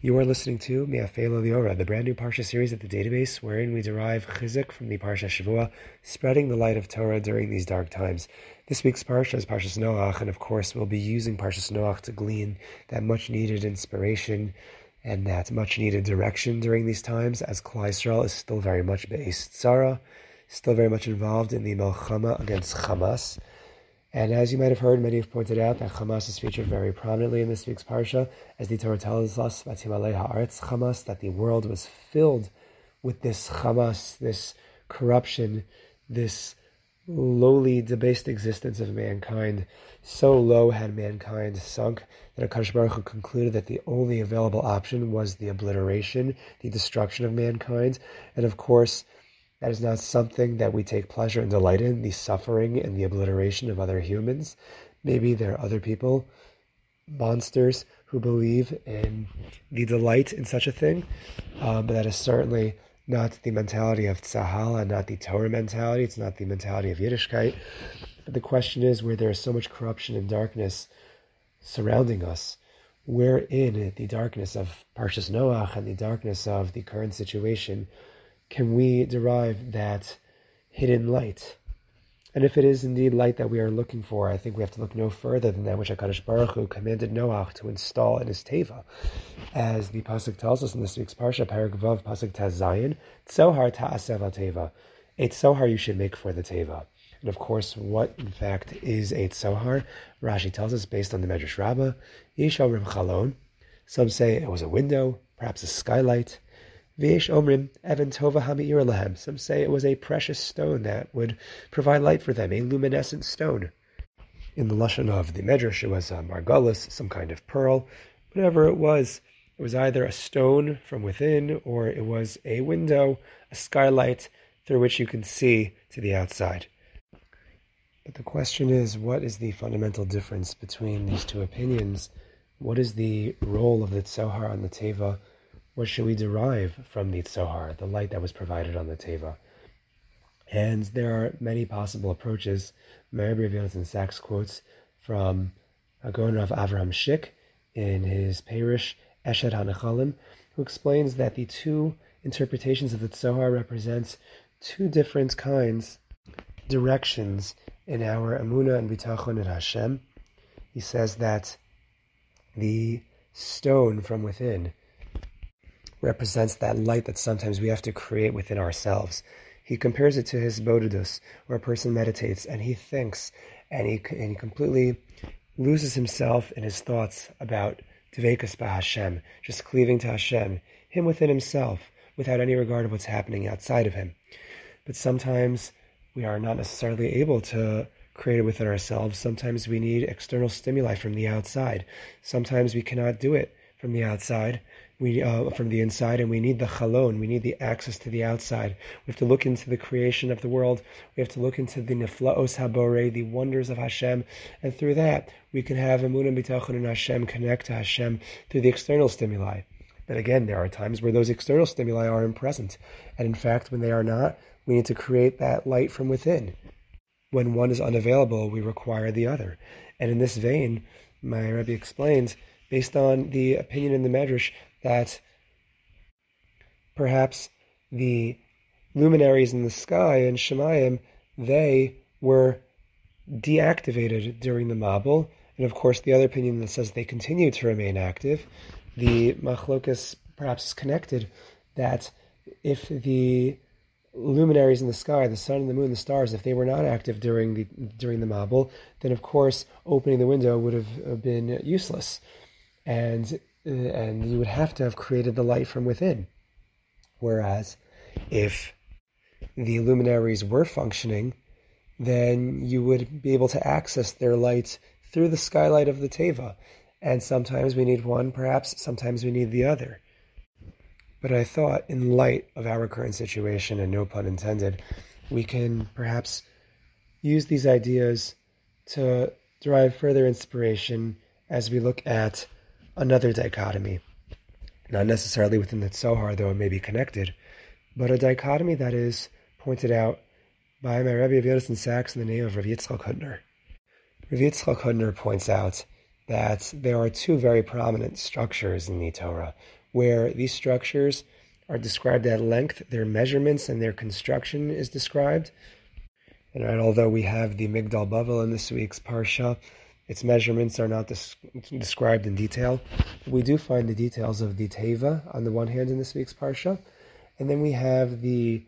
You are listening to MeiAfeilah L'Orah, the brand new Parsha series at the database, wherein we derive chizuk from the Parsha Shavua, spreading the light of Torah during these dark times. This week's Parsha is Parshas Noach, and of course we'll be using Parshas Noach to glean that much needed inspiration and that much needed direction during these times, as Yisrael is still very much b'eis Tzara, still very much involved in the Milchama against Hamas. And as you might have heard, many have pointed out that Hamas is featured very prominently in this week's parsha, as the Torah tells us, Hamas, that the world was filled with this Hamas, this corruption, this lowly, debased existence of mankind. So low had mankind sunk that HaKadosh Baruch Hu concluded that the only available option was the obliteration, the destruction of mankind. And of course, that is not something that we take pleasure and delight in, the suffering and the obliteration of other humans. Maybe there are other people, monsters, who believe in the delight in such a thing, um, but that is certainly not the mentality of Tzahal and not the Torah mentality. It's not the mentality of Yiddishkeit. But the question is where there is so much corruption and darkness surrounding us, where in the darkness of Parshas Noach and the darkness of the current situation, can we derive that hidden light? And if it is indeed light that we are looking for, I think we have to look no further than that which HaKadosh Baruch Hu commanded Noach to install in his Teva. As the Pasuk tells us in this week's Parsha, Perek Vav, Pasuk Taz Zayin, Tzohar Ta'asev Teva. A Tzohar you should make for the Teva. And of course, what in fact is a Tzohar? Rashi tells us based on the Medrash Rabbah, Yesh omrim Chalon. Some say it was a window, perhaps a skylight. V'yesh omrim evan tova lahem. Some say it was a precious stone that would provide light for them, a luminescent stone. In the lashon of the medrash, it was a margulis, some kind of pearl. Whatever it was, it was either a stone from within or it was a window, a skylight through which you can see to the outside. But the question is, what is the fundamental difference between these two opinions? What is the role of the Tzohar on the Teva? What should we derive from the Tzohar, the light that was provided on the Teva? And there are many possible approaches. Mori Yonasan Sacks quotes from HaGaon Rav Avraham Schick in his Peirush Eshed HaNechalim, who explains that the two interpretations of the Tzohar represent two different kinds, directions in our Emunah and Bitachon in Hashem. He says that the stone from within represents that light that sometimes we have to create within ourselves. He compares it to hisbodedus, where a person meditates and he thinks and he, and he completely loses himself in his thoughts about Dveikus Hashem, just cleaving to Hashem, him within himself, without any regard of what's happening outside of him. But sometimes we are not necessarily able to create it within ourselves. Sometimes we need external stimuli from the outside. Sometimes we cannot do it from the outside we uh, from the inside, and we need the chalon. We need the access to the outside. We have to look into the creation of the world. We have to look into the niflaos habore, the wonders of Hashem, and through that we can have emunah bitachon and Hashem connect to Hashem through the external stimuli. But again, there are times where those external stimuli aren't present, and in fact, when they are not, we need to create that light from within. When one is unavailable, we require the other. And in this vein, my Rebbe explains, based on the opinion in the Medrash that perhaps the luminaries in the sky in Shamayim, they were deactivated during the Mabul. And of course, the other opinion that says they continue to remain active. The Machlokas perhaps is connected that if the luminaries in the sky, the sun and the moon, the stars, if they were not active during the during the Mabul, then of course opening the window would have been useless. And Uh, and you would have to have created the light from within. Whereas if the luminaries were functioning, then you would be able to access their light through the skylight of the Teva. And sometimes we need one, perhaps sometimes we need the other. But I thought, in light of our current situation, and no pun intended, we can perhaps use these ideas to derive further inspiration as we look at another dichotomy, not necessarily within the Tzohar, though it may be connected, but a dichotomy that is pointed out by my Rebbe of Sachs in the name of Rav Yitzchak Hutner. Rav Yitzchak Hutner points out that there are two very prominent structures in the Torah, where these structures are described at length, their measurements and their construction is described. And right, although we have the Migdal Bavel in this week's Parsha, its measurements are not des- described in detail. We do find the details of the Teva on the one hand in this week's Parsha, and then we have the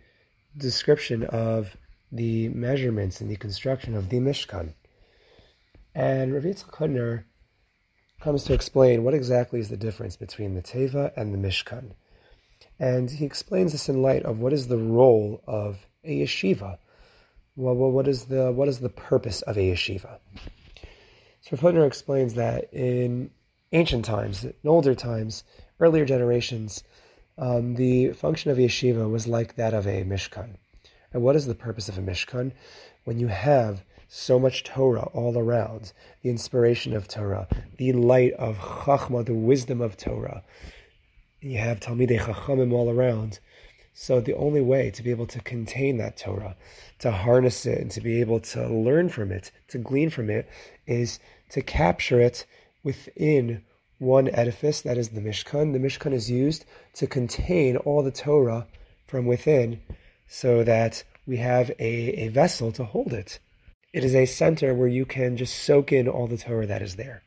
description of the measurements and the construction of the Mishkan. And Rav Yitzchak comes to explain what exactly is the difference between the Teva and the Mishkan. And he explains this in light of what is the role of a yeshiva. Well, what is the what is the purpose of a yeshiva? So Hutner explains that in ancient times, in older times, earlier generations, um, the function of yeshiva was like that of a mishkan. And what is the purpose of a mishkan? When you have so much Torah all around, the inspiration of Torah, the light of Chachma, the wisdom of Torah. You have Talmidei Chachamim all around. So the only way to be able to contain that Torah, to harness it, and to be able to learn from it, to glean from it, is to capture it within one edifice, that is the Mishkan. The Mishkan is used to contain all the Torah from within so that we have a, a vessel to hold it. It is a center where you can just soak in all the Torah that is there.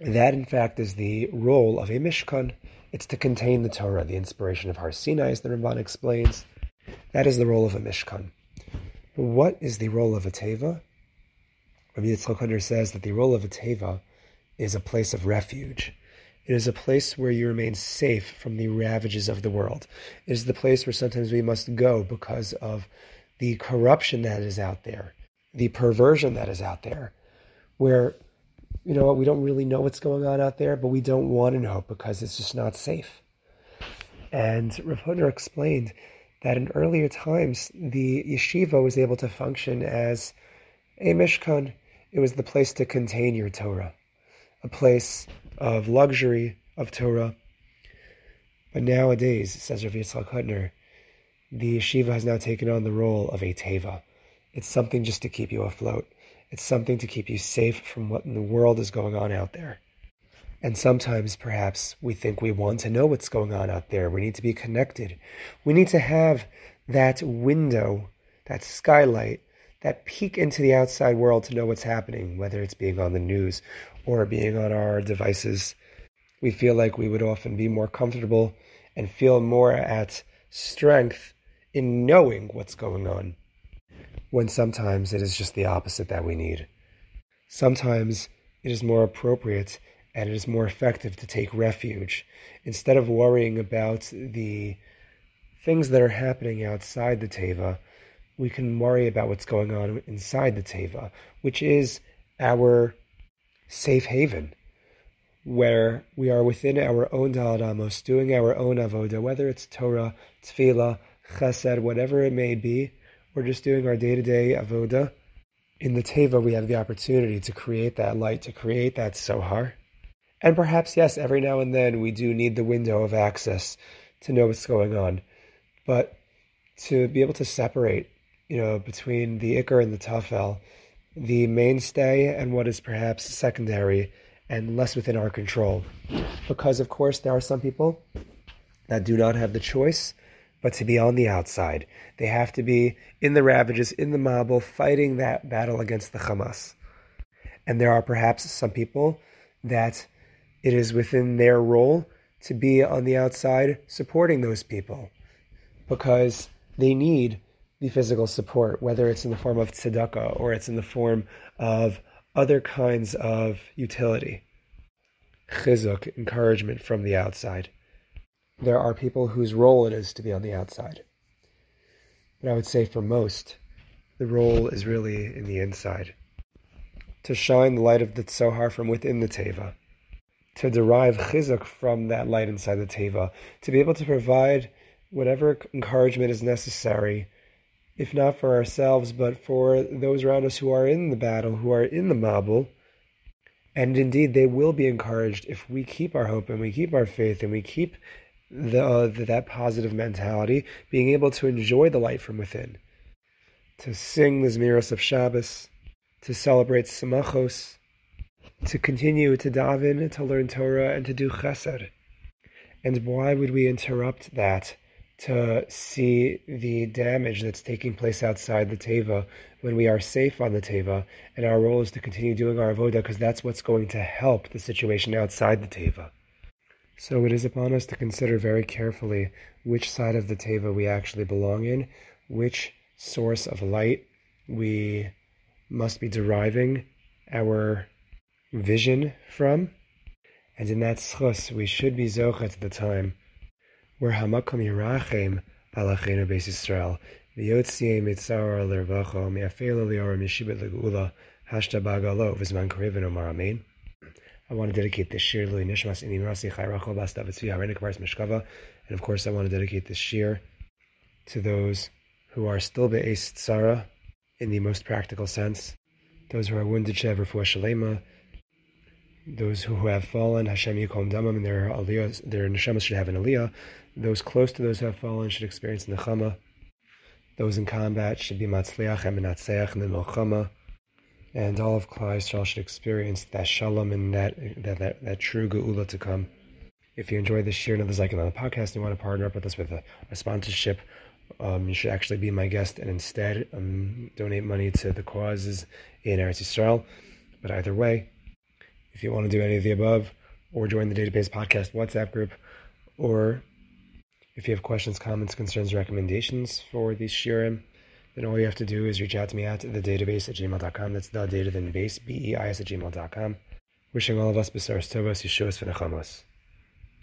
That, in fact, is the role of a Mishkan. It's to contain the Torah, the inspiration of Har Sinai, as the Ramban explains. That is the role of a Mishkan. What is the role of a Teva? Rabbi Yitzchak says that the role of a Teva is a place of refuge. It is a place where you remain safe from the ravages of the world. It is the place where sometimes we must go because of the corruption that is out there the perversion that is out there, where, you know, we don't really know what's going on out there, but we don't want to know because it's just not safe. And Rav Hutner explained that in earlier times, the yeshiva was able to function as a mishkan. It was the place to contain your Torah, a place of luxury of Torah. But nowadays, says Rav Yitzchak Hutner, the yeshiva has now taken on the role of a teva, it's something just to keep you afloat. It's something to keep you safe from what in the world is going on out there. And sometimes, perhaps, we think we want to know what's going on out there. We need to be connected. We need to have that window, that skylight, that peek into the outside world to know what's happening, whether it's being on the news or being on our devices. We feel like we would often be more comfortable and feel more at strength in knowing what's going on when sometimes it is just the opposite that we need. Sometimes it is more appropriate and it is more effective to take refuge instead of worrying about the things that are happening outside the Teva. We can worry about what's going on inside the Teva, which is our safe haven, where we are within our own Daled Amos, doing our own avoda, whether it's Torah, Tefillah, Chesed, whatever it may be we're just doing our day to day avoda. In the Teva, we have the opportunity to create that light, to create that Tzohar. And perhaps, yes, every now and then we do need the window of access to know what's going on. But to be able to separate, you know, between the Iker and the Tafel, the mainstay and what is perhaps secondary and less within our control. Because, of course, there are some people that do not have the choice but to be on the outside. They have to be in the ravages, in the Mabul, fighting that battle against the Hamas. And there are perhaps some people that it is within their role to be on the outside supporting those people because they need the physical support, whether it's in the form of tzedakah or it's in the form of other kinds of utility. Chizuk, encouragement from the outside there are people whose role it is to be on the outside. But I would say for most, the role is really in the inside. To shine the light of the Tzohar from within the Teva, to derive chizuk from that light inside the Teva, to be able to provide whatever encouragement is necessary, if not for ourselves, but for those around us who are in the battle, who are in the Mabul. And indeed, they will be encouraged if we keep our hope and we keep our faith and we keep the, uh, that positive mentality, being able to enjoy the light from within, to sing the Zmiros of Shabbos, to celebrate Samachos, to continue to daven, to learn Torah, and to do chesed. And why would we interrupt that to see the damage that's taking place outside the Teva when we are safe on the Teva? And our role is to continue doing our avoda because that's what's going to help the situation outside the Teva. So it is upon us to consider very carefully which side of the Teva we actually belong in, which source of light we must be deriving our vision from. And in that zchus, we should be zochet at the time where hamakom yirachem alachenu beis Yisrael v'yotziyei mitzara l'ervacho mi'afela liora mishibet l'geula hashta bagalo v'zman karivin omar amen. I want to dedicate this shiur L'iluy Nishmas Imi Rasi Chai Rachel Bastavitzvi Harenik Mars Mishkava. And of course, I want to dedicate this shiur to those who are still Be'ez Tzara in the most practical sense, those who are wounded Shev Refuah Shalema, those who have fallen, Hashem Yikom Damam, and their aliyahs, their neshamas should have an aliyah. Those close to those who have fallen should experience nechama. Those in combat should be matzliach and menatzeach in the milchama and all of Klal Yisrael should experience that shalom and that that, that, that true geula to come. If you enjoy this share and others like on the podcast and you want to partner up with us with a, a sponsorship, um, you should actually be my guest and instead um, donate money to the causes in Eretz Yisrael. But either way, if you want to do any of the above, or join the Database Podcast WhatsApp group, or if you have questions, comments, concerns, recommendations for these shirim, then all you have to do is reach out to me at the database at gmail.com. That's the data then base, B E I S at gmail.com. Wishing all of us Besaras Tovas, Yeshuas, V'nechamos.